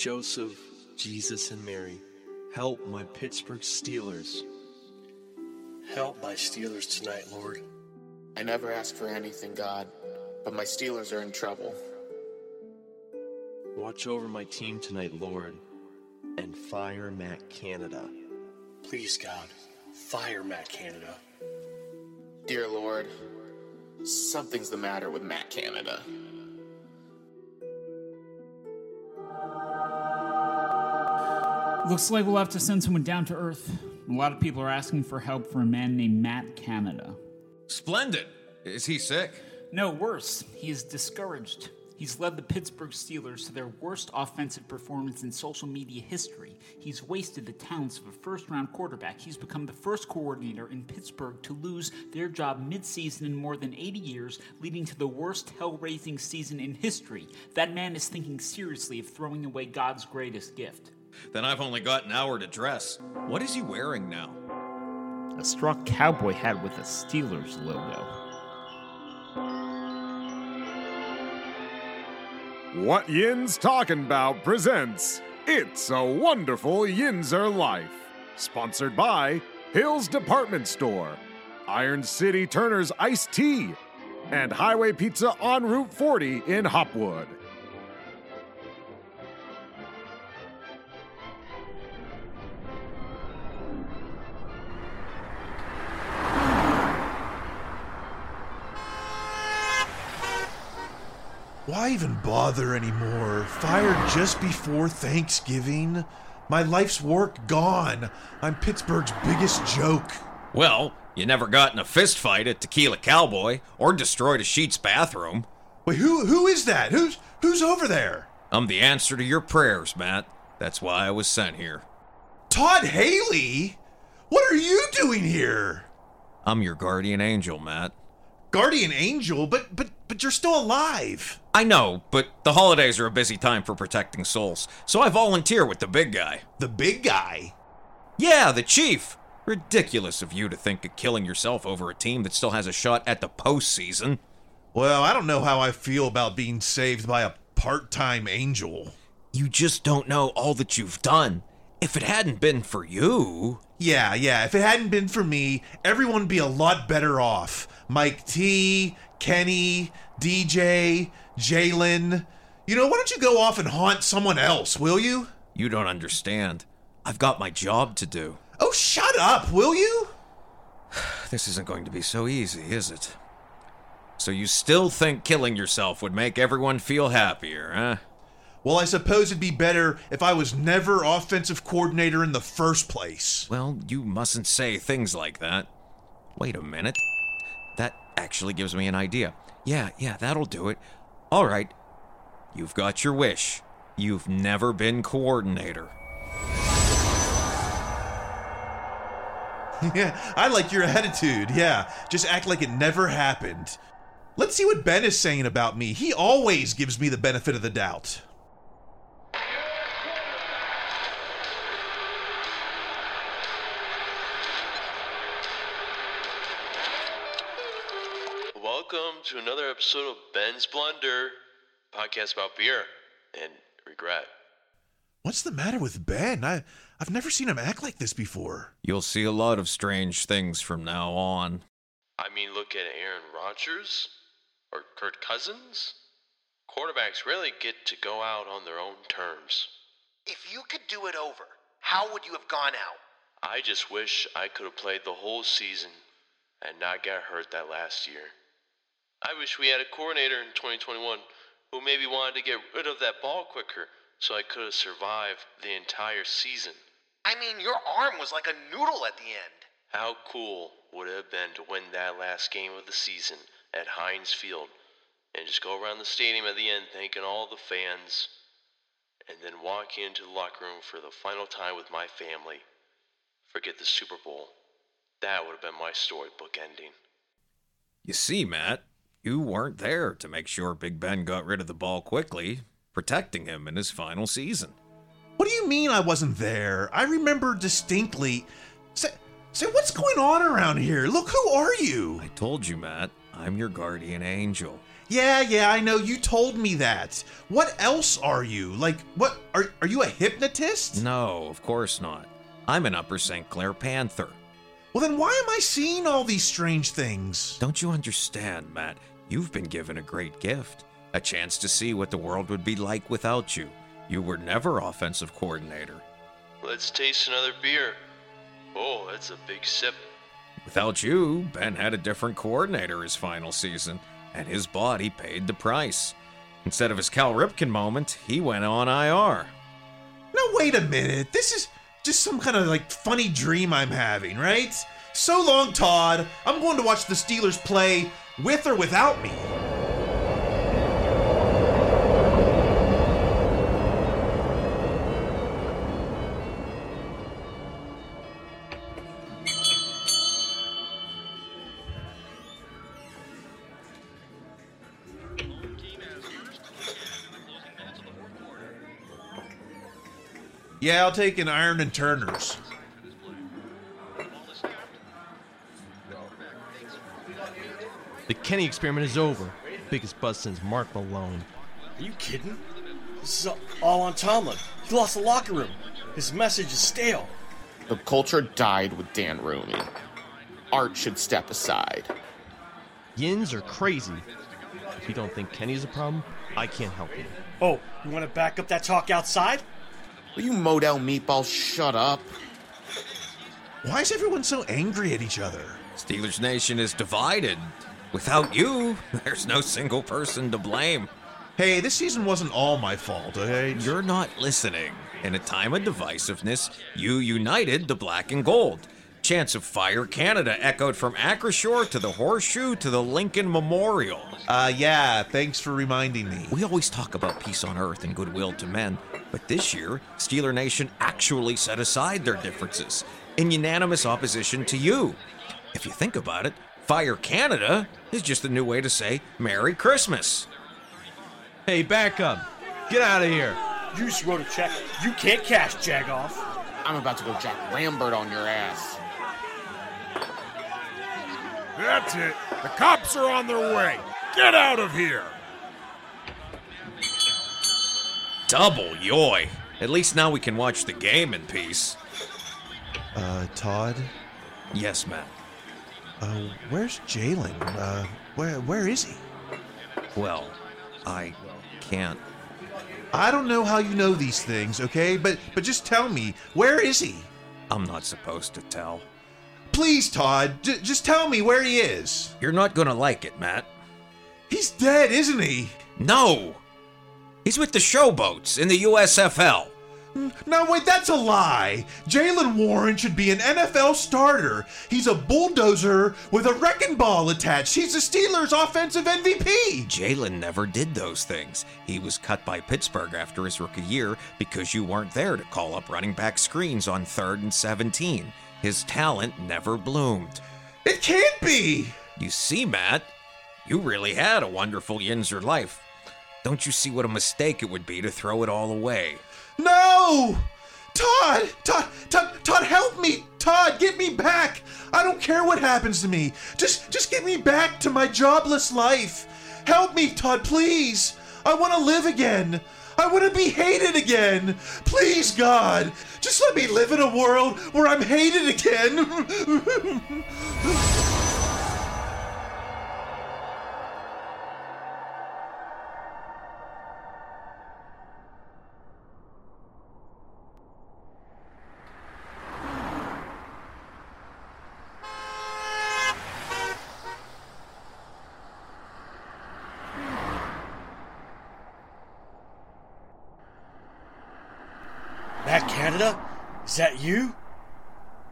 Joseph, Jesus, and Mary, help my Pittsburgh Steelers. Help my Steelers tonight, Lord. I never ask for anything, God, but my Steelers are in trouble. Watch over my team tonight, Lord, and fire Matt Canada. Please, God, fire Matt Canada. Dear Lord, something's the matter with Matt Canada. Looks like we'll have to send someone down to Earth. A lot of people are asking for help for a man named Matt Canada. Splendid. Is he sick? No, worse, he is discouraged. He's led the Pittsburgh Steelers to their worst offensive performance in social media history. He's wasted the talents of a first round quarterback. He's become the first coordinator in Pittsburgh to lose their job mid-season in more than 80 years, leading to the worst hell raising season in history. That man is thinking seriously of throwing away God's greatest gift. Then I've only got an hour to dress. What is he wearing now? A straw cowboy hat with a Steelers logo. What Yinz Talking About presents It's a Wonderful Yinzer Life. Sponsored by Hills Department Store, Iron City Turner's Iced Tea, and Highway Pizza on Route 40 in Hopwood. Why even bother anymore? Fired just before Thanksgiving? My life's work gone. I'm Pittsburgh's biggest joke. Well, you never got in a fist fight at Tequila Cowboy or destroyed a Sheets bathroom. Wait, who who is that? Who's who's over there? I'm the answer to your prayers, Matt. That's why I was sent here. Todd Haley? What are you doing here? I'm your guardian angel, Matt. Guardian angel, but but but you're still alive. I know, but the holidays are a busy time for protecting souls, so I volunteer with the big guy. The big guy? Yeah, the chief. Ridiculous of you to think of killing yourself over a team that still has a shot at the postseason. Well, I don't know how I feel about being saved by a part-time angel. You just don't know all that you've done. If it hadn't been for you. Yeah, yeah, if it hadn't been for me, everyone would be a lot better off. Mike T, Kenny, DJ, Jaylen. You know, why don't you go off and haunt someone else, will you? You don't understand. I've got my job to do. Oh, shut up, will you? This isn't going to be so easy, is it? So you still think killing yourself would make everyone feel happier, huh? Well, I suppose it'd be better if I was never offensive coordinator in the first place. Well, you mustn't say things like that. Wait a minute. Actually gives me an idea. Yeah, yeah, that'll do it. All right. You've got your wish. You've never been coordinator. yeah, I like your attitude. Yeah, just act like it never happened. Let's see what Ben is saying about me. He always gives me the benefit of the doubt. To another episode of Ben's Blunder, podcast about beer and regret. What's the matter with Ben? I I've never seen him act like this before. You'll see a lot of strange things from now on. I mean, look at Aaron Rodgers or Kirk Cousins. Quarterbacks rarely get to go out on their own terms. If you could do it over, how would you have gone out? I just wish I could have played the whole season and not got hurt that last year. I wish we had a coordinator in 2021 who maybe wanted to get rid of that ball quicker so I could have survived the entire season. I mean, your arm was like a noodle at the end. How cool would it have been to win that last game of the season at Heinz Field and just go around the stadium at the end thanking all the fans and then walk into the locker room for the final time with my family? Forget the Super Bowl. That would have been my storybook ending. You see, Matt, you weren't there to make sure Big Ben got rid of the ball quickly, protecting him in his final season. What do you mean I wasn't there? I remember distinctly. Say, say, what's going on around here? Look, who are you? I told you, Matt. I'm your guardian angel. Yeah, yeah, I know. You told me that. What else are you? Like, what? Are, are you a hypnotist? No, of course not. I'm an Upper St. Clair Panther. Well, then why am I seeing all these strange things? Don't you understand, Matt? You've been given a great gift a chance to see what the world would be like without you. You were never offensive coordinator. Let's taste another beer. Oh, that's a big sip. Without you, Ben had a different coordinator his final season, and his body paid the price. Instead of his Cal Ripken moment, he went on IR. No, wait a minute. This is just some kind of like funny dream I'm having, right? So long, Todd. I'm going to watch the Steelers play with or without me. Yeah, I'll take an Iron and Turner's. The Kenny experiment is over. Biggest bust since Mark Malone. Are you kidding? This is all on Tomlin. He lost the locker room. His message is stale. The culture died with Dan Rooney. Art should step aside. Yins are crazy. If you don't think Kenny's a problem, I can't help you. Oh, you want to back up that talk outside? Will you Modell meatball shut up? Why is everyone so angry at each other? Steelers Nation is divided. Without you, there's no single person to blame. Hey, this season wasn't all my fault, okay? You're not listening. In a time of divisiveness, you united the black and gold. Chants of Fire Canada echoed from Acrisure to the Horseshoe to the Lincoln Memorial. Uh, yeah, thanks for reminding me. We always talk about peace on earth and goodwill to men, but this year, Steeler Nation actually set aside their differences in unanimous opposition to you. If you think about it, Fire Canada is just a new way to say Merry Christmas. Hey, back up. Get out of here. You just wrote a check. You can't cash, Jagoff. I'm about to go Jack Lambert on your ass. That's it. The cops are on their way. Get out of here. Double yoy. At least now we can watch the game in peace. Uh, Todd? Yes, Matt. Uh, where's Jaylen? Uh, where, where is he? Well, I can't. I don't know how you know these things, okay? But but just tell me, where is he? I'm not supposed to tell. Please, Todd, j- just tell me where he is. You're not gonna like it, Matt. He's dead, isn't he? No. He's with the showboats in the USFL. No, wait, that's a lie. Jaylen Warren should be an NFL starter. He's a bulldozer with a wrecking ball attached. He's the Steelers' offensive MVP. Jaylen never did those things. He was cut by Pittsburgh after his rookie year because you weren't there to call up running back screens on third and 17. His talent never bloomed. It can't be. You see, Matt, you really had a wonderful Yinzer life. Don't you see what a mistake it would be to throw it all away? No! Todd! Todd! Todd! Todd, help me! Todd, get me back! I don't care what happens to me. Just just get me back to my jobless life. Help me, Todd, please. I want to live again. I want to be hated again. Please, God, just let me live in a world where I'm hated again. Matt Canada? Is that you?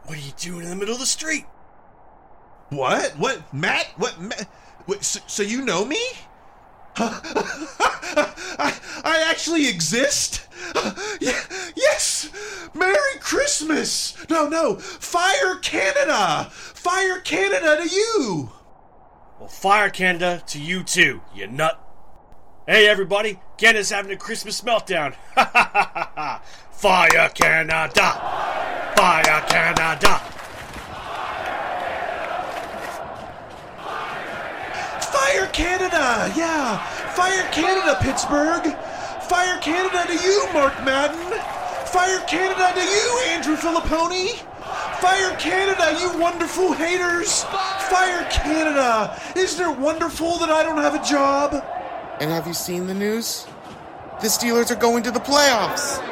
What are you doing in the middle of the street? What? What? Matt? What? Matt? What so, so you know me? I, I actually exist? Yeah, yes! Merry Christmas! No, no! Fire Canada! Fire Canada to you! Well, fire Canada to you too, you nut. Hey everybody, Canada's having a Christmas meltdown. fire Canada! Fire Canada! Fire Canada! Yeah! Fire Canada, Pittsburgh! Fire Canada to you, Mark Madden! Fire Canada to you, Andrew Fillipponi! Fire Canada, you wonderful haters! Fire Canada! Isn't it wonderful that I don't have a job? And have you seen the news? The Steelers are going to the playoffs.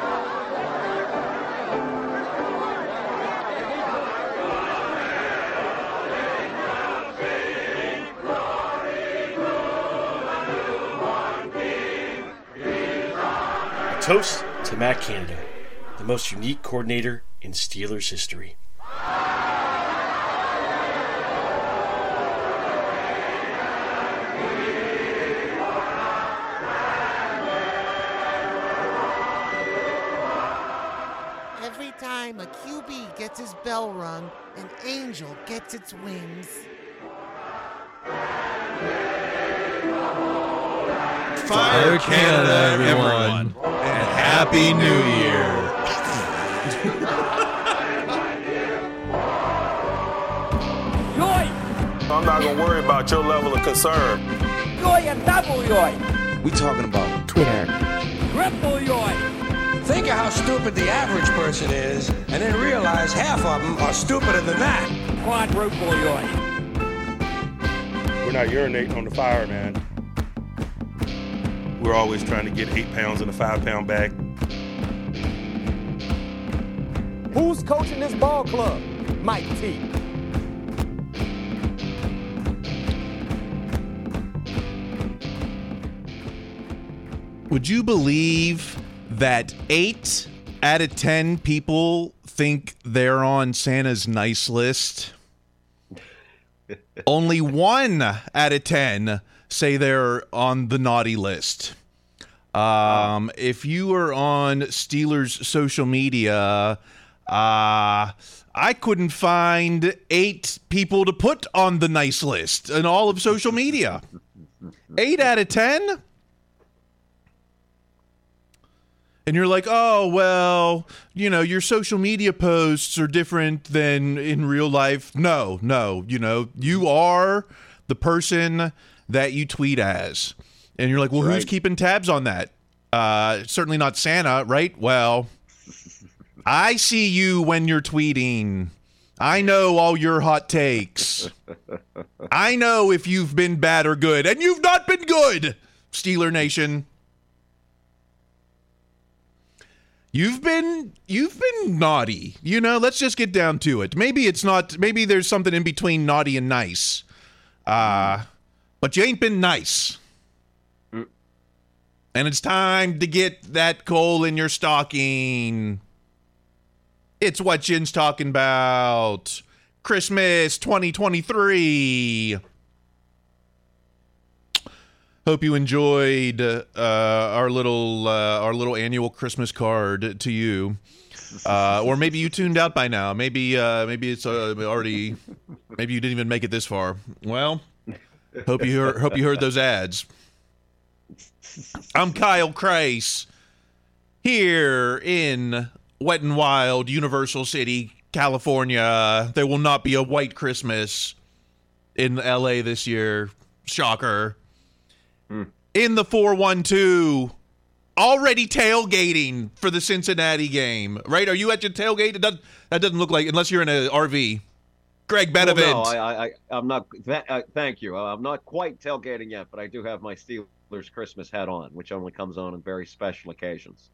Toast to Matt Canada, the most unique coordinator in Steelers history. Every time a QB gets his bell rung, an angel gets its wings. Fire Canada, everyone. And Happy New Year! I'm not gonna worry about your level of concern. Yoy and double yoy. We talking about Twitter. Triple yoy. Think of how stupid the average person is, and then realize half of them are stupider than that. Quadruple yoy. We're not urinating on the fire, man. We're always trying to get eight pounds in a five pound bag. Who's coaching this ball club? Mike T. Would you believe that eight out of ten people think they're on Santa's nice list? Only one out of ten say they're on the naughty list. Um, if you are on Steelers social media, uh, I couldn't find eight people to put on the nice list in all of social media. Eight out of ten. and you're like, oh, well, you know, your social media posts are different than in real life. No, no, you know, you are the person that you tweet as. And you're like, well, who's keeping tabs on that? Uh, certainly not Santa, right? Well, I see you when you're tweeting. I know all your hot takes. I know if you've been bad or good, and you've not been good, Steeler Nation. You've been you've been naughty. You know, let's just get down to it. Maybe it's not maybe there's something in between naughty and nice. Uh but you ain't been nice. And it's time to get that coal in your stocking. It's what Yinz talking about. Christmas 2023. Hope you enjoyed uh, our little uh, our little annual Christmas card to you, uh, or maybe you tuned out by now. Maybe uh, maybe it's uh, already maybe you didn't even make it this far. Well, hope you heard, hope you heard those ads. I'm Kyle Chrise here in Wet and Wild, Universal City, California. There will not be a white Christmas in LA this year. Shocker. In the 412, already tailgating for the Cincinnati game, right? Are you at your tailgate? It doesn't, that doesn't look like, unless you're in an RV. Greg Well, no, I, I, I'm not. Th- uh, thank you. I'm not quite tailgating yet, but I do have my Steelers Christmas hat on, which only comes on on very special occasions.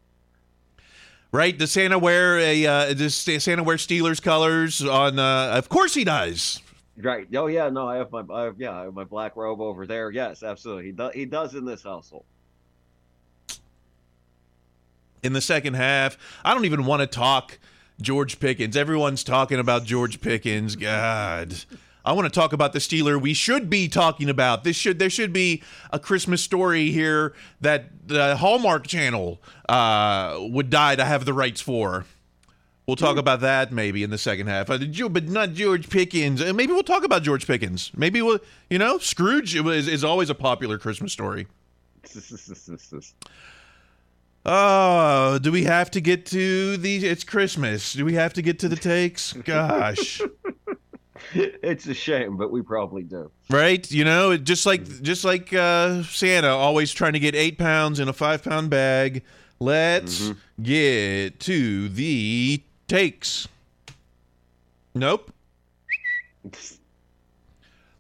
Right? Does Santa wear a uh, does Santa wear Steelers colors on? Uh, of course he does. Right. Oh yeah. No, I have my. I have, yeah, I have my black robe over there. Yes, absolutely. He does. He does in this household. In the second half, I don't even want to talk George Pickens. Everyone's talking about George Pickens. God. I want to talk about the Steeler we should be talking about. This should there should be a Christmas story here that the Hallmark Channel uh, would die to have the rights for. We'll talk about that maybe in the second half. Uh, but not George Pickens. Uh, Maybe we'll talk about George Pickens. Maybe we'll, you know, Scrooge is, is always a popular Christmas story. Oh, do we have to get to the? It's Christmas. Do we have to get to the takes? Gosh, it's a shame, but we probably do. right? You know, just like just like uh, Santa, always trying to get eight pounds in a five pound bag. Let's get to the takes. Nope.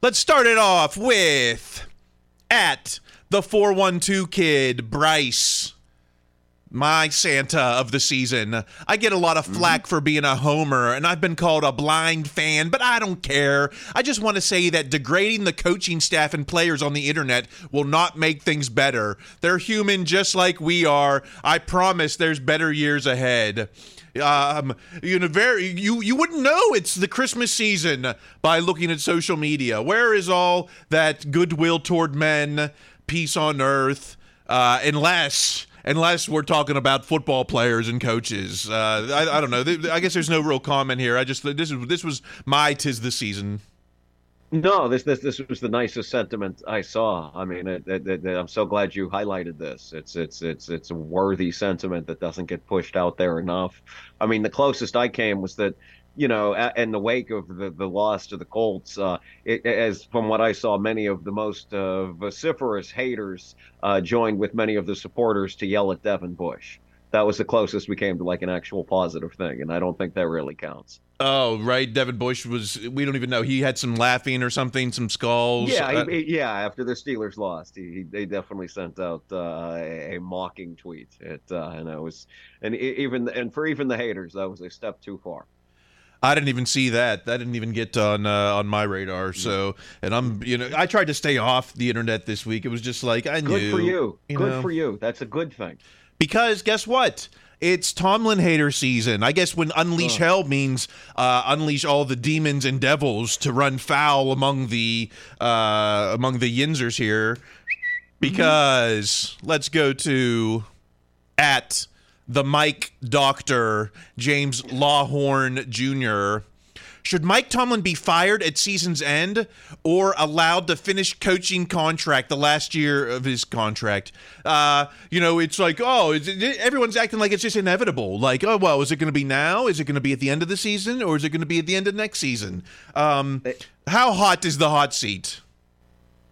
Let's start it off with at the 412 kid, Bryce my Santa of the season. I get a lot of flack for being a homer, and I've been called a blind fan, but I don't care. I just want to say that degrading the coaching staff and players on the internet will not make things better. They're human just like we are. I promise there's better years ahead. Um, you know, very you you wouldn't know it's the Christmas season by looking at social media. Where is all that goodwill toward men, peace on earth? Uh, unless unless we're talking about football players and coaches. Uh, I, I don't know. I guess there's no real comment here. I just this is this was my tis the season. No, this this this was the nicest sentiment I saw. I mean, it, it, it- I'm so glad you highlighted this. It's it's it's it's a worthy sentiment that doesn't get pushed out there enough. I mean, the closest I came was that, you know, in the wake of the the loss to the Colts, uh, it, as from what I saw, many of the most uh, vociferous haters uh, joined with many of the supporters to yell at Devin Bush. That was the closest we came to like an actual positive thing, and I don't think that really counts. Oh, right. Devin Bush was. We don't even know. He had some laughing or something, some skulls. Yeah, Uh, he, he- yeah. After the Steelers lost, he, he they definitely sent out uh, a, a mocking tweet. It uh, and it was and even and for even the haters, that was a step too far. I didn't even see that. That didn't even get on uh, on my radar. So, and I'm, you know, I tried to stay off the internet this week. It was just like I knew. Good for you. Good know. for you. That's a good thing. Because guess what? It's Tomlin hater season. I guess when unleash hell means uh, unleash all the demons and devils to run foul among the uh, among the Yinzers here. Because let's go to at the Mike Doctor James Lawhorn Jr. Should Mike Tomlin be fired at season's end or allowed to finish coaching contract the last year of his contract? Uh, you know, it's like, oh, everyone's acting like it's just inevitable. Like, oh, well, is it going to be now? Is it going to be at the end of the season or is it going to be at the end of next season? Um, how hot is the hot seat?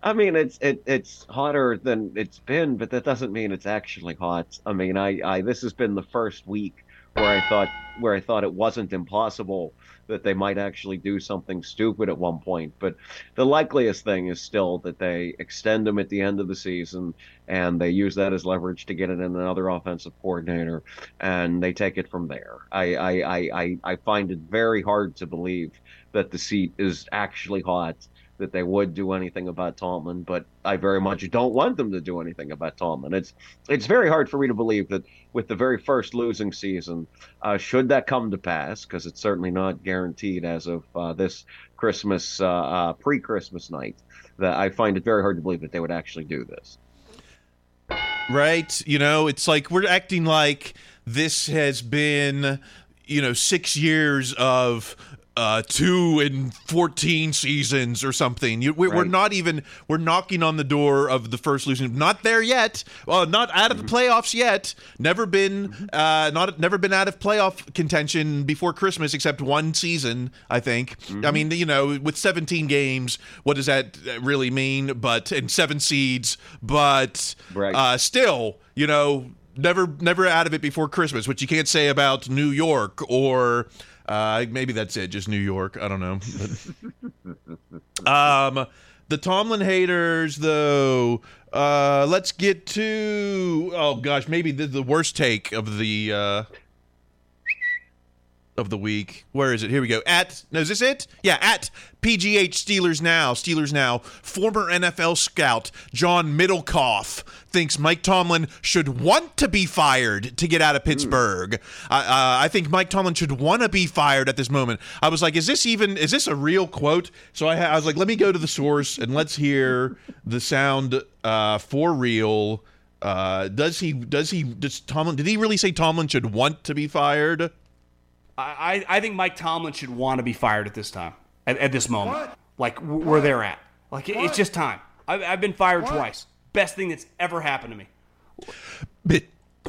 I mean, it's it, it's hotter than it's been, but that doesn't mean it's actually hot. I mean, I, I this has been the first week where I thought where I thought it wasn't impossible that they might actually do something stupid at one point. But the likeliest thing is still that they extend him at the end of the season and they use that as leverage to get in another offensive coordinator and they take it from there. I I, I, I, I find it very hard to believe that the seat is actually hot that they would do anything about Tomlin, but I very much don't want them to do anything about Tomlin. It's it's very hard for me to believe that with the very first losing season, uh, should that come to pass, because it's certainly not guaranteed as of uh, this Christmas uh, uh, pre-Christmas night, that I find it very hard to believe that they would actually do this. Right? You know, it's like we're acting like this has been, you know, six years of uh, two and fourteen seasons or something. You, we, We're Right. not even we're knocking on the door of the first losing. Not there yet. Well, not out of the playoffs yet. Never been uh, not never been out of playoff contention before Christmas, except one season. I think. I mean, you know, with seventeen games, what does that really mean? But and seven seeds, but Right. uh, still, you know, never never out of it before Christmas, which you can't say about New York or uh, maybe that's it, just New York. I don't know. But- um, the Tomlin haters, though. Uh, let's get to oh gosh, maybe the, the worst take of the uh, of the week. Where is it? Here we go. At no, is this it? Yeah, at PGH Steelers now. Steelers now. Former NFL scout John Middlekauff thinks Mike Tomlin should want to be fired to get out of Pittsburgh. I uh, I think Mike Tomlin should want to be fired at this moment. I was like, is this even? Is this a real quote? So I, I was like, let me go to the source and let's hear the sound uh, for real. Uh, does he? Does he? Does Tomlin? Did he really say Tomlin should want to be fired? I, I I think Mike Tomlin should want to be fired at this time, at, at this moment, like w- where they're at. Like it- it's just time. I've, I've been fired twice. Best thing that's ever happened to me. Been,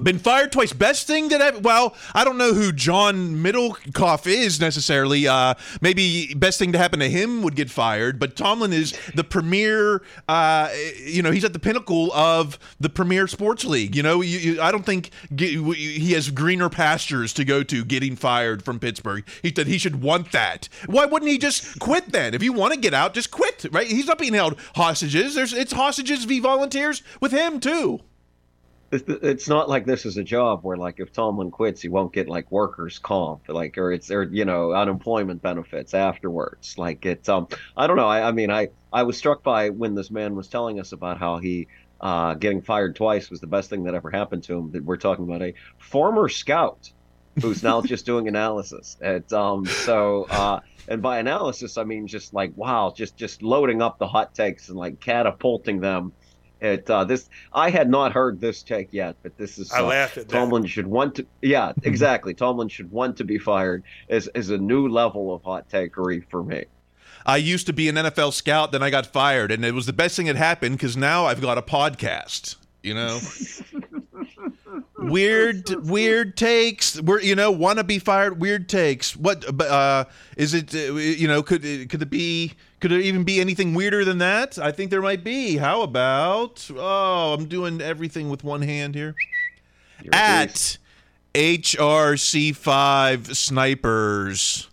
been fired twice. Best thing that I well, I don't know who John Middlekauff is necessarily. Uh, maybe best thing to happen to him would get fired. But Tomlin is the premier. Uh, you know, he's at the pinnacle of the premier sports league. You know, you, you, I don't think he has greener pastures to go to getting fired from Pittsburgh. He said he should want that. Why wouldn't he just quit then? If you want to get out, just quit. Right? He's not being held hostages. There's it's hostages v volunteers with him too. It's, it's not like this is a job where like if Tomlin quits, he won't get like workers comp, like or it's or you know unemployment benefits afterwards. Like it's um I don't know. I, I mean I I was struck by when this man was telling us about how he uh, getting fired twice was the best thing that ever happened to him. That we're talking about a former scout who's now just doing analysis. It's um so uh and by analysis I mean just like wow, just just loading up the hot takes and like catapulting them. It uh, this I had not heard this take yet, but this is I uh, laughed at that. Tomlin should want to yeah exactly. Tomlin should want to be fired is is a new level of hot takery for me. I used to be an NFL scout, then I got fired, and it was the best thing that happened because now I've got a podcast. You know, weird, weird takes. We're you know want to be fired. Weird takes. What? but, Uh, is it? Uh, you know, could it- could it be? Could there even be anything weirder than that? I think there might be. How about? Oh, I'm doing everything with one hand here. At HRC5 snipers.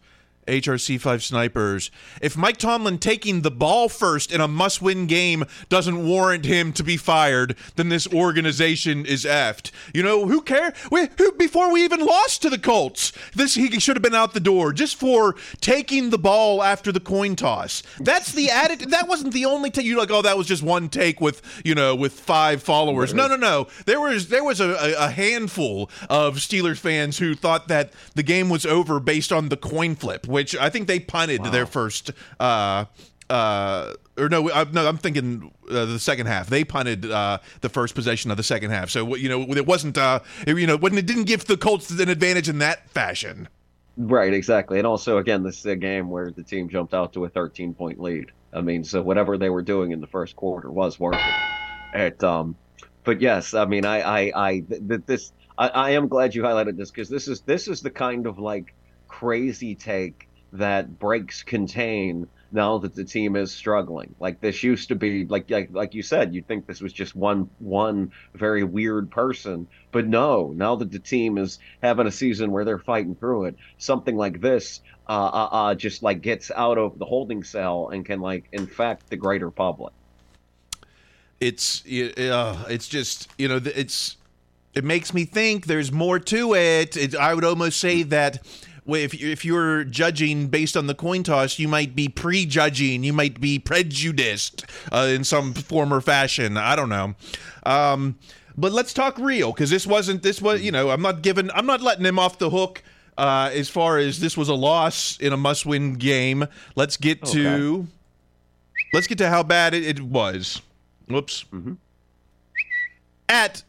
HRC5 snipers. If Mike Tomlin taking the ball first in a must win game doesn't warrant him to be fired, then this organization is effed. You know, who care? We, who, before we even lost to the Colts, this he should have been out the door just for taking the ball after the coin toss. That's the attitude. That wasn't the only take. You're like, oh, that was just one take with, you know, with five followers. No, no, no. There was there was a, a, a handful of Steelers fans who thought that the game was over based on the coin flip, which I think they punted their first. Uh, uh, or no, I, no, I'm thinking uh, the second half. They punted uh, the first possession of the second half. So you know, it wasn't. Uh, it, you know, when it didn't give the Colts an advantage in that fashion. Right, exactly. And also, again, this is a game where the team jumped out to a 13 point lead. I mean, so whatever they were doing in the first quarter was working. It, um, but yes, I mean, I, I, I, th- this, I, I am glad you highlighted this because this is this is the kind of like crazy take that breaks contain now that the team is struggling. Like this used to be like like like you said, you'd think this was just one one very weird person, but no. Now that the team is having a season where they're fighting through it, something like this uh, uh, uh just like gets out of the holding cell and can like infect the greater public. It's uh, it's just you know it's it makes me think there's more to it. it I would almost say that if if you're judging based on the coin toss, you might be prejudging, you might be prejudiced uh, in some form or fashion. I don't know. Um, but let's talk real because this wasn't this was you know I'm not giving I'm not letting him off the hook uh, as far as this was a loss in a must-win game. Let's get to let's get to how bad it, it was. Whoops. At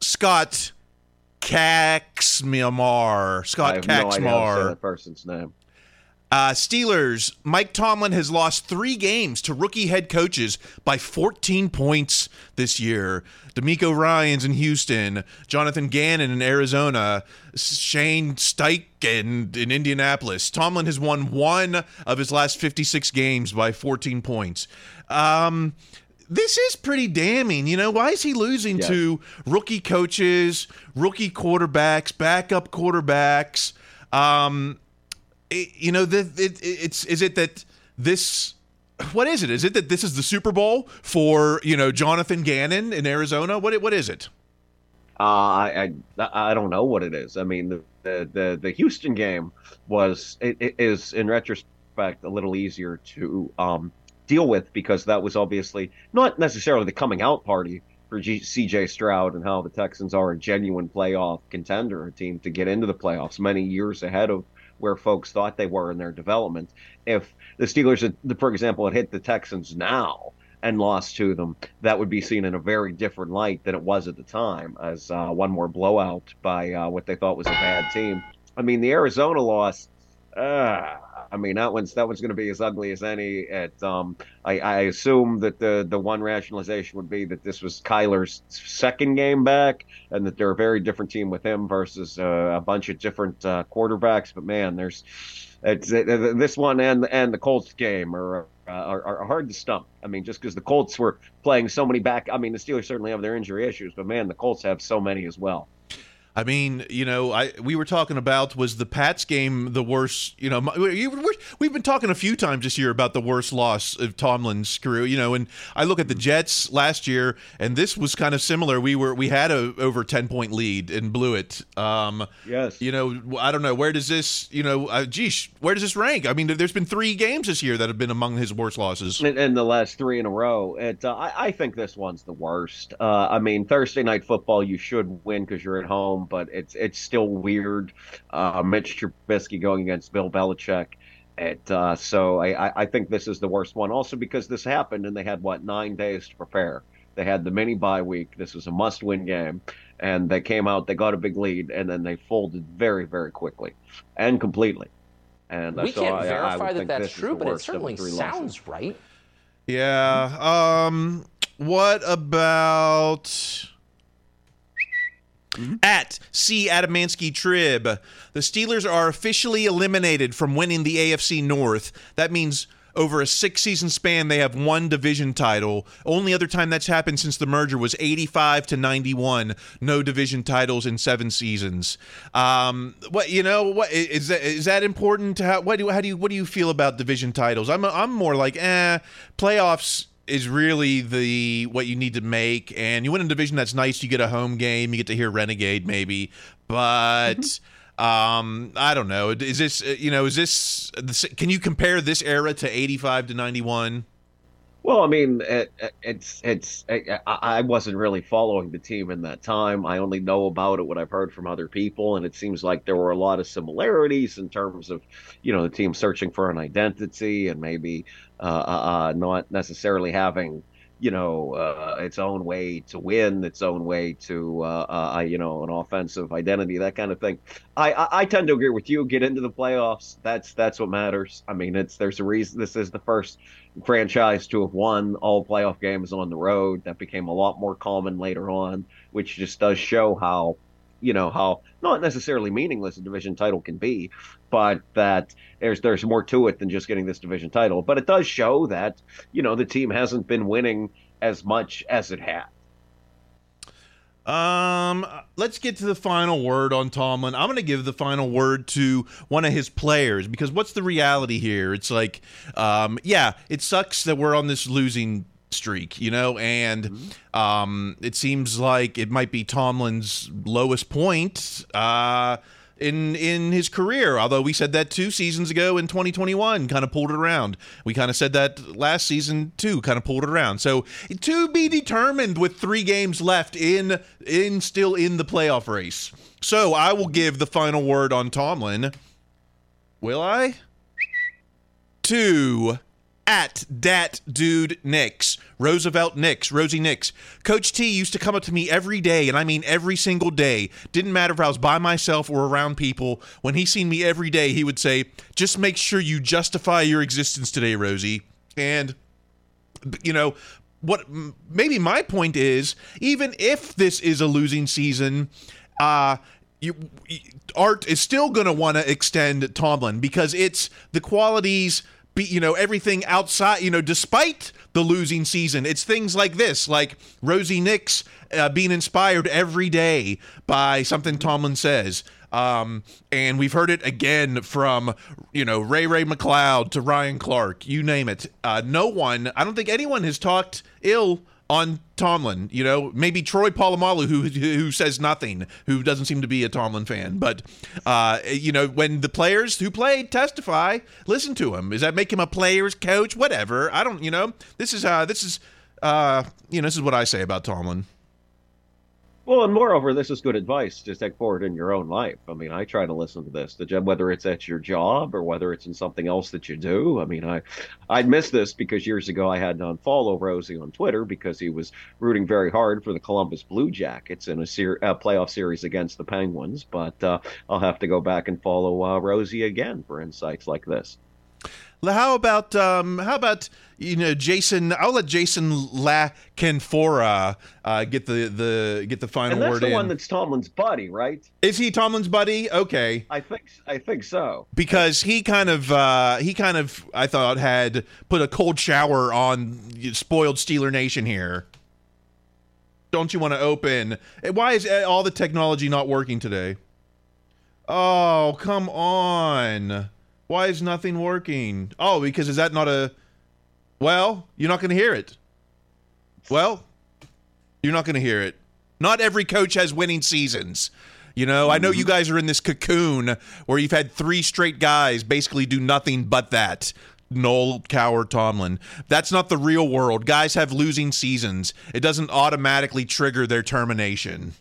Scott Kacsmar. Scott have no idea how to say that person's name. Uh, Steelers, Mike Tomlin has lost three games to rookie head coaches by 14 points this year. DeMeco Ryans in Houston, Jonathan Gannon in Arizona, Shane Steichen in Indianapolis. Tomlin has won one of his last 56 games by 14 points. Um, this is pretty damning. You know, why is he losing Yeah. to rookie coaches, rookie quarterbacks, backup quarterbacks? Um, it- you know, the, it, it's is it that this what is it? Is it that this is the Super Bowl for you know Jonathan Gannon in Arizona? What what is it? Uh, I, I I don't know what it is. I mean, the the the, the Houston game was it, it is in retrospect a little easier to um, deal with because that was obviously not necessarily the coming out party for G- C.J. Stroud and how the Texans are a genuine playoff contender, a team to get into the playoffs many years ahead of where folks thought they were in their development. If the Steelers, had, for example, had hit the Texans now and lost to them, that would be seen in a very different light than it was at the time, as uh, one more blowout by uh, what they thought was a bad team. I mean, the Arizona loss. Uh, I mean, that one's that one's going to be as ugly as any. At um, I, I assume that the the one rationalization would be that this was Kyler's second game back, and that they're a very different team with him versus uh, a bunch of different uh, quarterbacks. But man, there's it's uh, this one and and the Colts game are. Uh, are, are hard to stump. I mean, just because the Colts were playing so many back. I mean, the Steelers certainly have their injury issues, but man, the Colts have so many as well. I mean, you know, I we were talking about was the Pats game the worst? You know, we're- we've been talking a few times this year about the worst loss of Tomlin's career. You know, and I look at the Jets last year, and this was kind of similar. We were we had a over ten point lead and blew it. Um, yes. You know, I don't know where does this? You know, uh, geez, where does this rank? I mean, there's been three games this year that have been among his worst losses. in, in the last three in a row. It, uh, I, I think this one's the worst. Uh, I mean, Thursday night football, you should win because you're at home, but it's it's still weird. Uh, Mitch Trubisky going against Bill Belichick. It, uh, so I, I- I think this is the worst one. Also because this happened and they had what nine days to prepare. They had the mini bye week. This was a must-win game, and they came out. They got a big lead, and then they folded very, very quickly and completely. And we so can't I, I verify would that that's true, but it worst of the certainly three losses. sounds right. Yeah. Um. What about at C Adamansky Trib? The Steelers are officially eliminated from winning the AFC North. That means. Over a six season span, they have one division title. Only other time that's happened since the merger was 85 to 91. No division titles in seven seasons. Um, what you know? What is that? Is that important? How, what do how do you what do you feel about division titles? I'm I'm more like eh. Playoffs is really the what you need to make, and you win a division that's nice. You get a home game. You get to hear Renegade maybe, but. Um, I don't know. Is this you know? Is this? Can you compare this era to eighty-five to ninety-one? Well, I mean, it, it's it's I, I wasn't really following the team in that time. I only know about it what I've heard from other people, and it seems like there were a lot of similarities in terms of, you know, the team searching for an identity and maybe not necessarily having, you know, uh, its own way to win, its own way to, uh, uh, you know, an offensive identity, that kind of thing. I, I I tend to agree with you. Get into the playoffs. That's that's what matters. I mean, it's there's a reason. This is the first franchise to have won all playoff games on the road. That became a lot more common later on, which just does show how, you know, how not necessarily meaningless a division title can be, but that there's there's more to it than just getting this division title. But it does show that you know the team hasn't been winning as much as it had. Um, let's get to the final word on Tomlin. I'm going to give the final word to one of his players because what's the reality here? It's like, um, yeah, it sucks that we're on this losing streak, you know, and um, it seems like it might be Tomlin's lowest point. Uh, in in his career. Although we said that two seasons ago in 2021, kind of pulled it around. We kind of said that last season too, kind of pulled it around. So to be determined with three games left in in still in the playoff race. So I will give the final word on Tomlin. Will I? To at dat dude Nix, Roosevelt Nix, Rosie Nix. Coach T used to come up to me every day, and I mean every single day. Didn't matter if I was by myself or around people. When he seen me every day, he would say, "Just make sure you justify your existence today, Rosie." And you know what? Maybe my point is, even if this is a losing season, uh you, Art is still going to want to extend Tomlin because it's the qualities, be, you know, everything outside, you know, despite the losing season, it's things like this, like Rosie Nix uh, being inspired every day by something Tomlin says. Um, and we've heard it again from, you know, Ray Ray McCloud to Ryan Clark, you name it. Uh, no one, I don't think anyone has talked ill on Tomlin. You know, maybe Troy Polamalu, who who says nothing, who doesn't seem to be a Tomlin fan. But uh, you know, when the players who played testify, listen to him. Does that make him a player's coach? Whatever. I don't. You know, this is uh, this is uh, you know, this is what I say about Tomlin. Well, and moreover, this is good advice to take forward in your own life. I mean, I try to listen to this, whether it's at your job or whether it's in something else that you do. I mean, I I'd miss this because years ago I had to unfollow Rosie on Twitter because he was rooting very hard for the Columbus Blue Jackets in a, ser- playoff series against the Penguins. But uh, I'll have to go back and follow uh, Rosie again for insights like this. How about um, how about you know Jason? I'll let Jason La Canfora uh, get the the get the final and that's word the in. one that's Tomlin's buddy, right? Is he Tomlin's buddy? Okay. I think I think so. because he kind of uh, he kind of I thought had put a cold shower on spoiled Steeler Nation here. Don't you want to open? Eh, Why is eh, all the technology not working today? Oh, come on. Why is nothing working? Oh, because is that not a Well, you're not going to hear it. Well, you're not going to hear it. Not every coach has winning seasons. You know, I know you mm-hmm. guys are in this cocoon where you've had three straight guys basically do nothing but that. Noll Cowher Tomlin. That's not the real world. Guys have losing seasons. It doesn't automatically trigger their termination.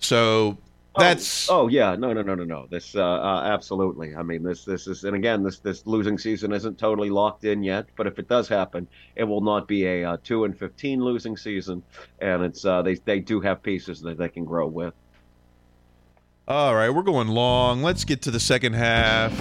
So that's oh, oh yeah no no no no no this uh, uh absolutely i mean this this is and again this this losing season isn't totally locked in yet but if it does happen it will not be a uh, 2 and 15 losing season and it's uh they they do have pieces that they can grow with All right, we're going long. Let's get to the second half.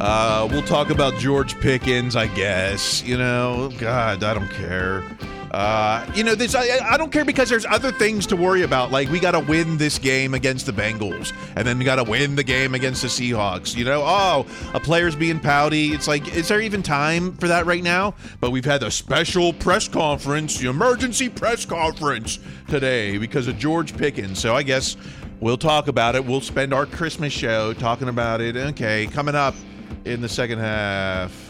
Uh, we'll talk about George Pickens, I guess. You know, God, I don't care. Uh, you know, this I, I don't care because there's other things to worry about. Like we got to win this game against the Bengals, and then we got to win the game against the Seahawks. You know, oh, a player's being pouty. It's like, is there even time for that right now? But we've had a special press conference, the emergency press conference today because of George Pickens. So I guess we'll talk about it. We'll spend our Christmas show talking about it. Okay, coming up in the second half.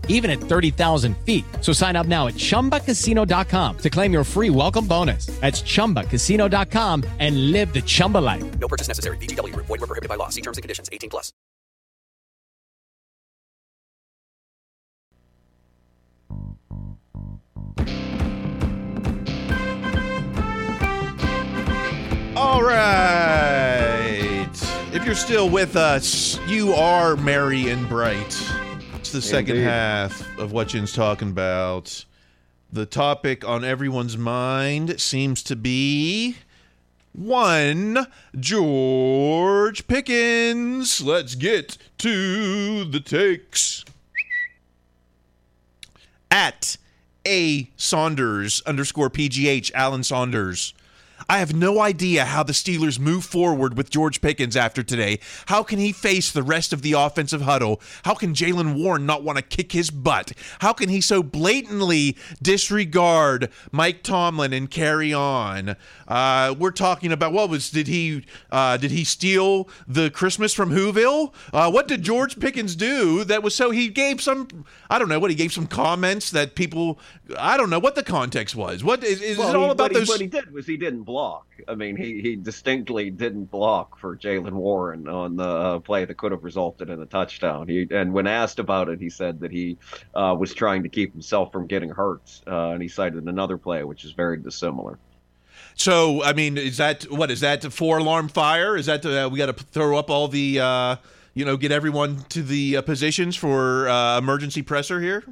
even at 30,000 feet. So sign up now at chumbacasino.com to claim your free welcome bonus. That's chumbacasino.com and live the Chumba life. No purchase necessary. VGW. Void where prohibited by law. See terms and conditions. 18 plus. All right. If you're still with us, you are merry and bright. The second Indeed. half of what Yinz talking about. The topic on everyone's mind seems to be one George Pickens. Let's get to the takes. At A Saunders underscore PGH, Alan Saunders. I have no idea how the Steelers move forward with George Pickens after today. How can he face the rest of the offensive huddle? How can Jaylen Warren not want to kick his butt? How can he so blatantly disregard Mike Tomlin and carry on? Uh, we're talking about what was did he uh, did he steal the Christmas from Whoville? Uh, what did George Pickens do that was so he gave some I don't know what he gave some comments that people I don't know what the context was. What is, is Well, it all he- about what he- those? what he did was he didn't block. I mean, he, he distinctly didn't block for Jaylen Warren on the uh, play that could have resulted in a touchdown. He and when asked about it, he said that he uh, was trying to keep himself from getting hurt, uh, and he cited another play which is very dissimilar. So, I mean, is that what is that four alarm fire? Is that uh, we got to throw up all the uh, you know get everyone to the positions for emergency presser here?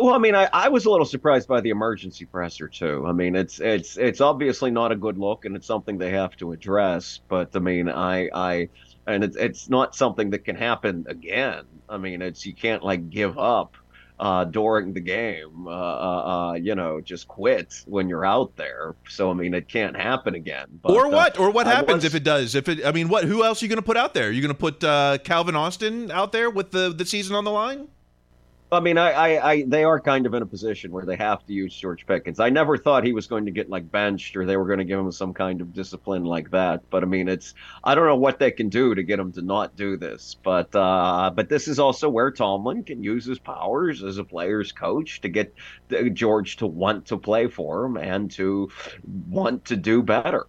Well, I mean, I, I was a little surprised by the emergency presser too. I mean, it's it's it's obviously not a good look, and it's something they have to address. But I mean, I I and it's it's not something that can happen again. I mean, it's you can't like give up uh, during the game. Uh, uh, uh, you know, just quit when you're out there. So I mean, it can't happen again. But, or uh, what? or what happens was- if it does? If it, I mean, what? Who else are you going to put out there? Are You're going to put uh, Calvin Austin out there with the the season on the line? I mean, I, I, I, they are kind of in a position where they have to use George Pickens. I never thought he was going to get like benched or they were going to give him some kind of discipline like that. But I mean, it's I don't know what they can do to get him to not do this. But uh, but this is also where Tomlin can use his powers as a player's coach to get uh, George to want to play for him and to want to do better.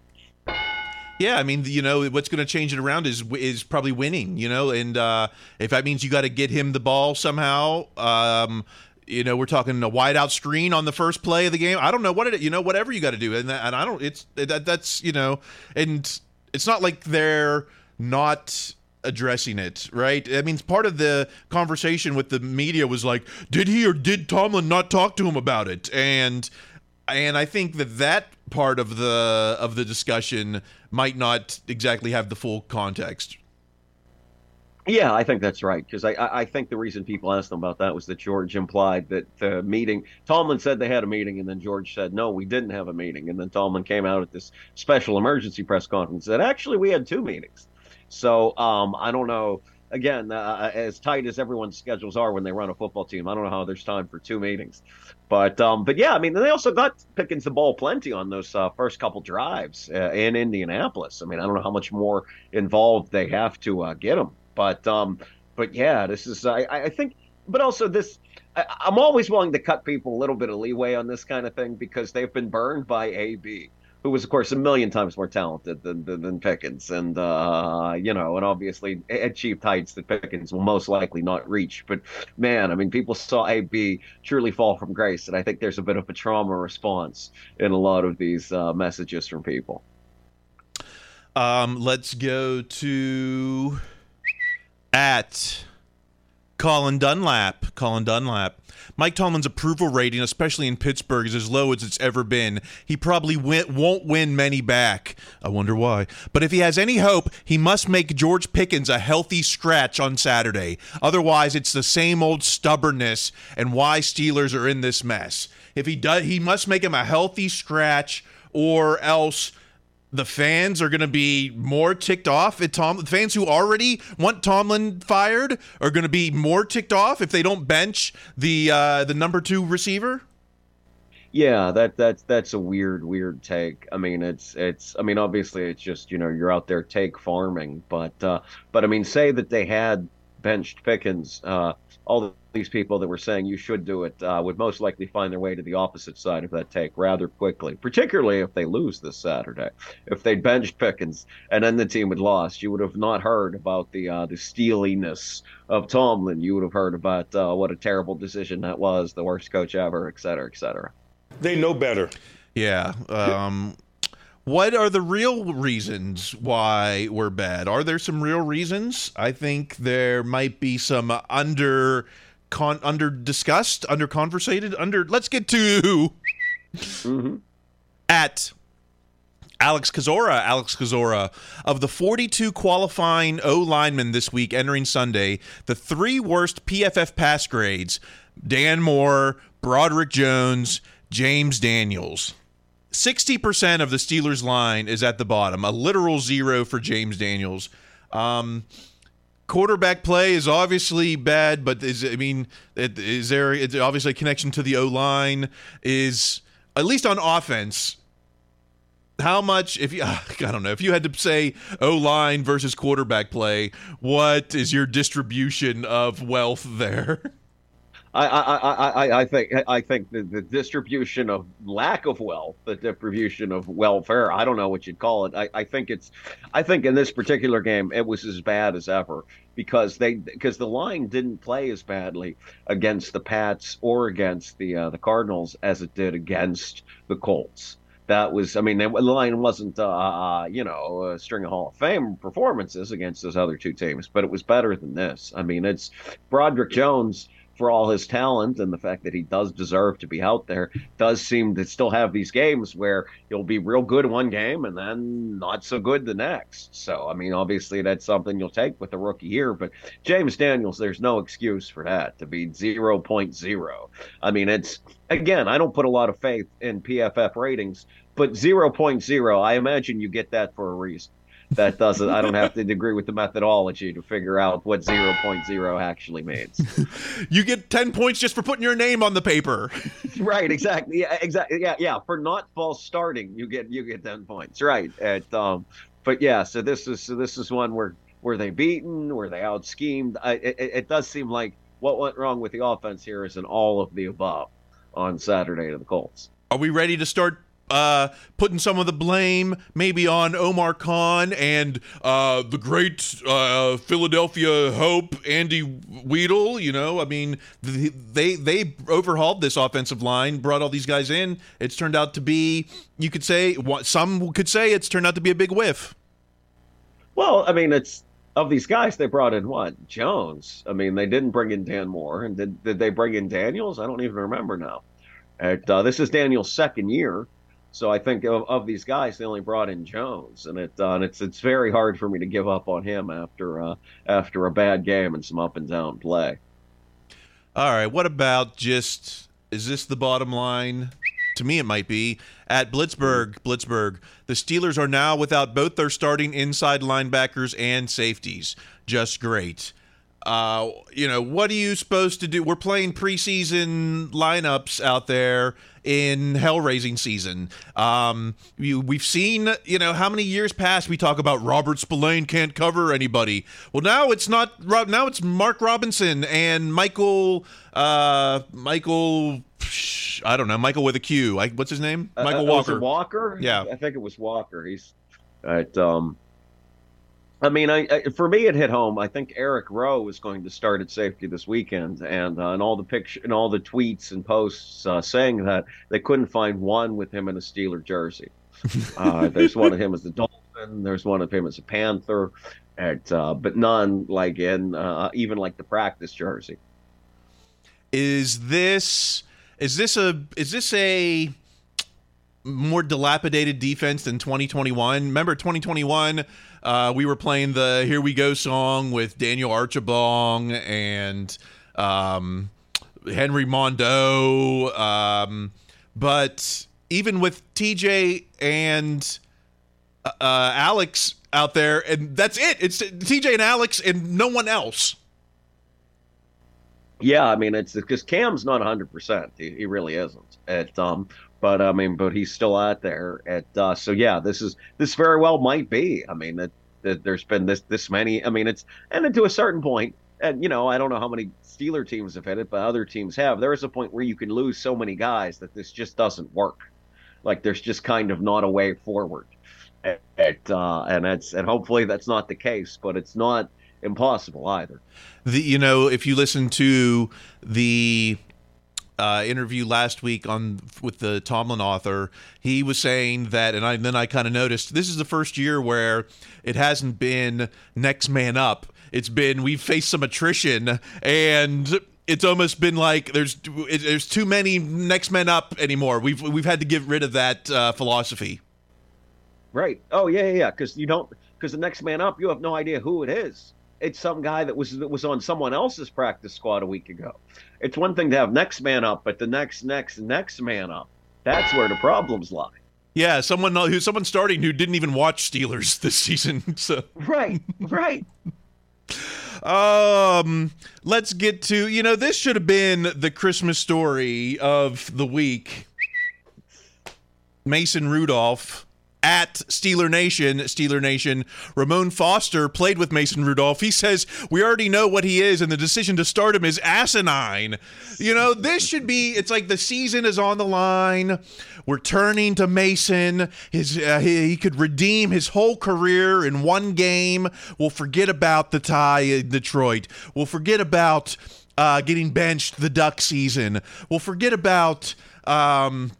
Yeah, I mean, you know, what's going to change it around is is probably winning. You know, and uh, if that means you got to get him the ball somehow, um, you know, we're talking a wide out screen on the first play of the game. I don't know what it, you know, whatever you got to do, and that, and I don't. It's that that's you know, and it's not like they're not addressing it, right? I mean, part of the conversation with the media was like, did he or did Tomlin not talk to him about it? And and I think that that part of the of the discussion might not exactly have the full context. Yeah, I think that's right because I, I think the reason people asked him about that was that George implied that the meeting. Tomlin said they had a meeting, and then George said no, we didn't have a meeting, and then Tomlin came out at this special emergency press conference said actually we had two meetings. So um, I don't know. Again, uh, as tight as everyone's schedules are when they run a football team, I don't know how there's time for two meetings. But um, but yeah, I mean, they also got Pickens the ball plenty on those uh, first couple drives uh, in Indianapolis. I mean, I don't know how much more involved they have to uh, get him. But um, but yeah, this is I, I think. But also this, I'm always willing to cut people a little bit of leeway on this kind of thing because they've been burned by AB. Who was, of course, a million times more talented than than, than Pickens, and uh, you know, and obviously achieved heights that Pickens will most likely not reach. But man, I mean, people saw AB truly fall from grace, and I think there's a bit of a trauma response in a lot of these uh, messages from people. Um, let's go to at Colin Dunlap. Colin Dunlap. Mike Tomlin's approval rating, especially in Pittsburgh, is as low as it's ever been. He probably won't win many back. I wonder why. But if he has any hope, he must make George Pickens a healthy scratch on Saturday. Otherwise, it's the same old stubbornness and why Steelers are in this mess. If he does, he must make him a healthy scratch, or else the fans are going to be more ticked off at Tom. The fans who already want Tomlin fired are going to be more ticked off if they don't bench the uh, the number two receiver. Yeah, that that's that's a weird weird take. I mean, it's it's I mean, obviously it's just, you know, you're out there take farming, but uh but I mean, say that they had benched Pickens, uh all these people that were saying you should do it uh, would most likely find their way to the opposite side of that take rather quickly, particularly if they lose this Saturday. If they benched Pickens and then the team had lost, you would have not heard about the uh, the steeliness of Tomlin. You would have heard about uh, what a terrible decision that was, the worst coach ever, et cetera, et cetera. They know better. Yeah. Um, what are the real reasons why we're bad? Are there some real reasons? I think there might be some under con under discussed, under conversated, under let's get to mm-hmm. at Alex Kozora, Alex Kozora, of the 42 qualifying O linemen this week entering Sunday, the three worst PFF pass grades Dan Moore, Broderick Jones, James Daniels. 60% of the Steelers line is at the bottom, a literal zero for James Daniels. Um, quarterback play is obviously bad, but is I mean, is there is obviously a connection to the O line? Is at least on offense. How much, if you, I don't know, if you had to say O line versus quarterback play, what is your distribution of wealth there? I, I, I, I think I think the, the distribution of lack of wealth, the distribution of welfare, I don't know what you'd call it. I, I think it's I think in this particular game it was as bad as ever because they because the line didn't play as badly against the Pats or against the uh, the Cardinals as it did against the Colts. That was, I mean, the line wasn't, uh, uh, you know, a string of Hall of Fame performances against those other two teams, but it was better than this. I mean, it's Broderick Jones for all his talent and the fact that he does deserve to be out there, does seem to still have these games where he'll be real good one game and then not so good the next. So, I mean, obviously that's something you'll take with a rookie here, but James Daniels, there's no excuse for that to be 0.0. I mean, it's again, I don't put a lot of faith in PFF ratings, but 0.0, I imagine you get that for a reason that doesn't i don't have to agree with the methodology to figure out what 0.0 actually means. You get 10 points just for putting your name on the paper. Right exactly. Yeah exactly yeah yeah for not false starting you get you get 10 points. Right at um but yeah so this is so this is one where were they beaten? Were they out schemed I, it, it does seem like what went wrong with the offense here is an all of the above on saturday to the colts. Are we ready to start uh, putting some of the blame maybe on Omar Khan and uh, the great uh, Philadelphia hope Andy Weidl. You know, I mean, they they overhauled this offensive line, brought all these guys in. It's turned out to be, you could say, some could say it's turned out to be a big whiff. Well, I mean, it's of these guys they brought in what Jones. I mean, they didn't bring in Dan Moore, and did did they bring in Daniels? I don't even remember now. At, uh, this is Daniel's second year. So I think of, of these guys, they only brought in Jones, and it uh, and it's it's very hard for me to give up on him after uh, after a bad game and some up and down play. All right, what about just is this the bottom line? To me, it might be at Blitzburg. Blitzburg, the Steelers are now without both their starting inside linebackers and safeties. Just great. Uh, you know, what are you supposed to do? We're playing preseason lineups out there in hell raising season. Um, you, we've seen, you know, how many years past we talk about Robert Spillane can't cover anybody. Well, now it's not. Now it's Mark Robinson and Michael. Uh, Michael. I don't know. Michael with a Q. I, what's his name? Uh, Michael uh, was Walker. Walker? Yeah. I think it was Walker. He's at um I mean, I, I for me it hit home. I think Eric Rowe is going to start at safety this weekend, and uh, and all the picture and all the tweets and posts uh, saying that they couldn't find one with him in a Steeler jersey. Uh, there's one of him as a Dolphin. There's one of him as a Panther, at, uh, but none like in uh, even like the practice jersey. Is this is this a is this a more dilapidated defense than 2021? Remember 2021 uh, we were playing the Here We Go song with Daniel Archibong and um, Henry Mondeaux. Um, but even with TJ and uh, Alex out there, and that's it. It's TJ and Alex and no one else. Yeah, I mean it's because Cam's not 100. percent He, he really isn't. At um, but I mean, but he's still out there. At uh, so yeah, this is this very well might be. I mean that that there's been this this many. I mean it's and to a certain point, and you know I don't know how many Steeler teams have had it, but other teams have. There is a point where you can lose so many guys that this just doesn't work. Like there's just kind of not a way forward. At, at uh, and that's and hopefully that's not the case, but it's not impossible either. The you know if you listen to the uh, interview last week on with the Tomlin author, he was saying that, and I, then I kind of noticed this is the first year where it hasn't been next man up. It's been we've faced some attrition, and it's almost been like there's there's too many next men up anymore. We've we've had to get rid of that uh, philosophy. Right. Oh yeah, yeah, yeah. Because you don't because the next man up, you have no idea who it is. It's some guy that was that was on someone else's practice squad a week ago. It's one thing to have next man up, but the next, next, next man up. That's where the problems lie. Yeah, someone who someone starting who didn't even watch Steelers this season. So right, right. Um, let's get to you know this should have been the Christmas story of the week. Mason Rudolph at Steeler Nation, Steeler Nation. Ramon Foster played with Mason Rudolph. He says, We already know what he is, and the decision to start him is asinine. You know, this should be, it's like the season is on the line. We're turning to Mason. His uh, he, he could redeem his whole career in one game. We'll forget about the tie in Detroit. We'll forget about uh, getting benched the Duck season. We'll forget about um,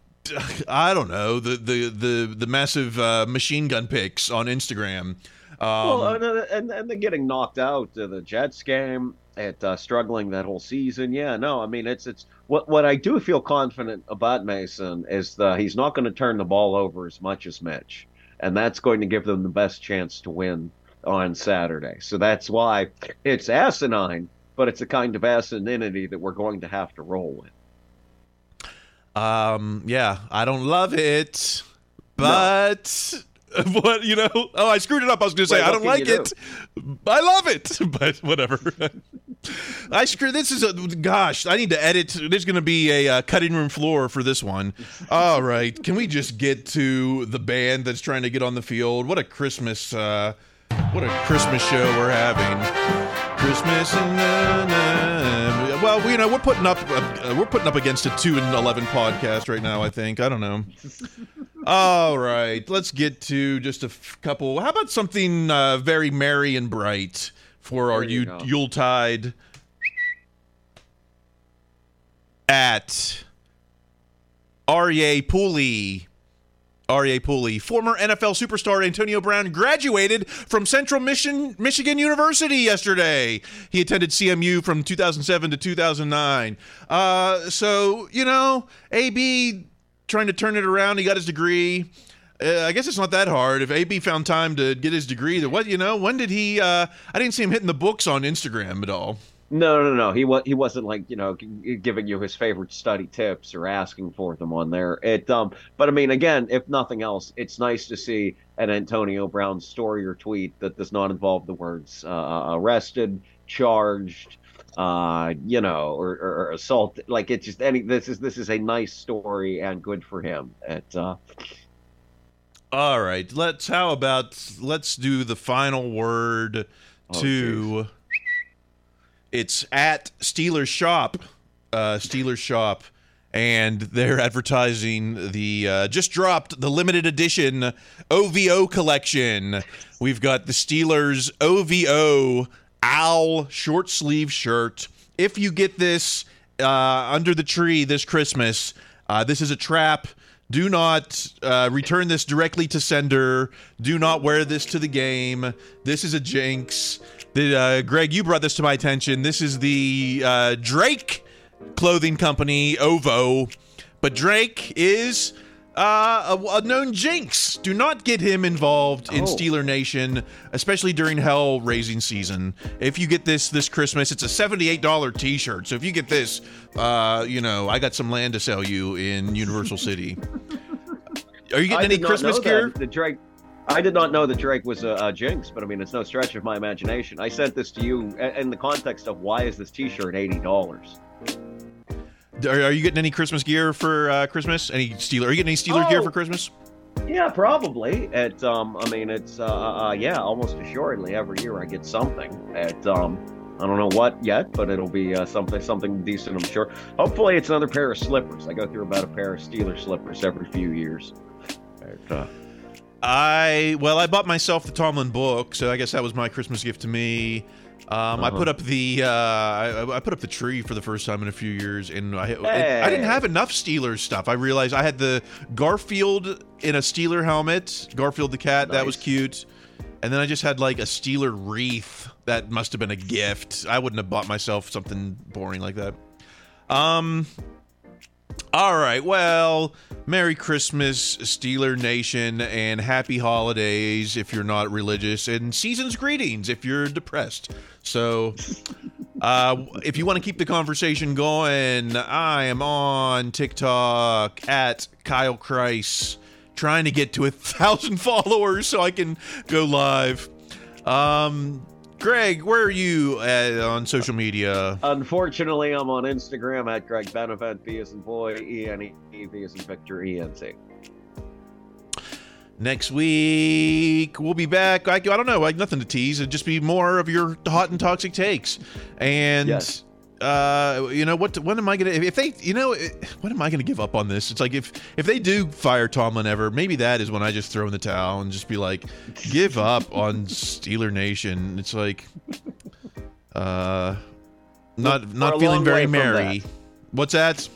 I don't know the the the the massive uh, machine gun pics on Instagram. Um, well, and, and and then getting knocked out to the Jets game at uh, struggling that whole season. Yeah, no, I mean it's it's what what I do feel confident about Mason is that he's not going to turn the ball over as much as Mitch, and that's going to give them the best chance to win on Saturday. So that's why it's asinine, but it's a kind of asininity that we're going to have to roll with. Um, yeah, I don't love it, but no. what you know? Oh, I screwed it up. I was going to say Wait, I don't like do? it. I love it, but whatever. I screw. This is a gosh. I need to edit. There's going to be a uh, cutting room floor for this one. All right, can we just get to the band that's trying to get on the field? What a Christmas. Uh, what a Christmas show we're having. Christmas and uh, well, you know, we're putting up uh, we're putting up against a two and eleven podcast right now. I think I don't know. All right, let's get to just a f- couple. How about something uh, very merry and bright for our you U- Yuletide at R.E.A. Pooley. R.E.A. Pooley, former NFL superstar Antonio Brown, graduated from Central Mission, Michigan University yesterday. He attended CMU from 2007 to 2009. Uh, so, you know, AB trying to turn it around. He got his degree. Uh, I guess it's not that hard. If AB found time to get his degree, then what, you know, when did he? Uh, I didn't see him hitting the books on Instagram at all. No, no, no. He was he wasn't like you know g- giving you his favorite study tips or asking for them on there. It um, but I mean, again, if nothing else, it's nice to see an Antonio Brown story or tweet that does not involve the words uh, arrested, charged, uh, you know, or, or, assault. Like it's just any. This is this is a nice story and good for him. It uh, All right, let's. How about let's do the final word Oh, to. It's at Steelers Shop, uh, Steelers Shop, and they're advertising the uh, just dropped the limited edition OVO collection. We've got the Steelers OVO owl short sleeve shirt. If you get this uh, under the tree this Christmas, uh, this is a trap. Do not uh, return this directly to sender. Do not wear this to the game. This is a jinx. The, uh, Greg, you brought this to my attention. This is the uh, Drake clothing company, OVO. But Drake is uh, a, a known jinx. Do not get him involved in Oh. Steeler Nation, especially during hell raising season. If you get this this Christmas, it's a $78 t shirt. So if you get this, uh, you know, I got some land to sell you in Universal City. Are you getting I any Christmas gear? The Drake. I did not know that Drake was a, a jinx, but I mean, it's no stretch of my imagination. I sent this to you in the context of why is this T-shirt eighty dollars? Are, are you getting any Christmas gear for uh, Christmas? Any Steeler? Are you getting any Steeler gear Oh. for Christmas? Yeah, probably. It. Um. I mean, it's. Uh, uh. Yeah. Almost assuredly, every year I get something. At. Um. I don't know what yet, but it'll be uh, something something decent. I'm sure. Hopefully, it's another pair of slippers. I go through about a pair of Steeler slippers every few years. At, uh, I well, I bought myself the Tomlin book, so I guess that was my Christmas gift to me. Um, I Uh-huh. put up the uh, I, I put up the tree for the first time in a few years, and I, it- I didn't have enough Steelers stuff. I realized I had the Garfield in a Steeler helmet, Garfield the cat, that was cute, and then I just had like a Steeler wreath that must have been a gift. I wouldn't have bought myself something boring like that. Um. All right. Well, Merry Christmas, Steeler Nation, and Happy Holidays if you're not religious, and season's greetings if you're depressed. So, uh, if you want to keep the conversation going, I am on TikTok at Kyle Chrise, trying to get to a thousand followers so I can go live. Um, Greg, where are you at on social media? unfortunately, I'm on Instagram at Greg Benevent. B as in boy, E N E V as in Victor, E N T. Next week we'll be back. I, I don't know, like nothing to tease. It'd just be more of your hot and toxic takes. And Yes. Uh, you know what? When am I gonna? If they, you know, it- when am I gonna give up on this? It's like if if they do fire Tomlin ever, maybe that is when I just throw in the towel and just be like, give up on Steeler Nation. It's like, uh, not We're not feeling very merry. that. What's that?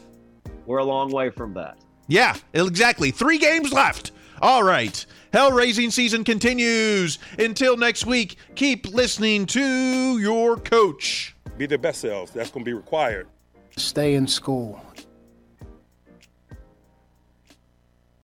We're a long way from that. Yeah, exactly. Three games left. All right. Hell raising season continues. Until next week, keep listening to your coach. Be their best selves. That's going to be required. Stay in school.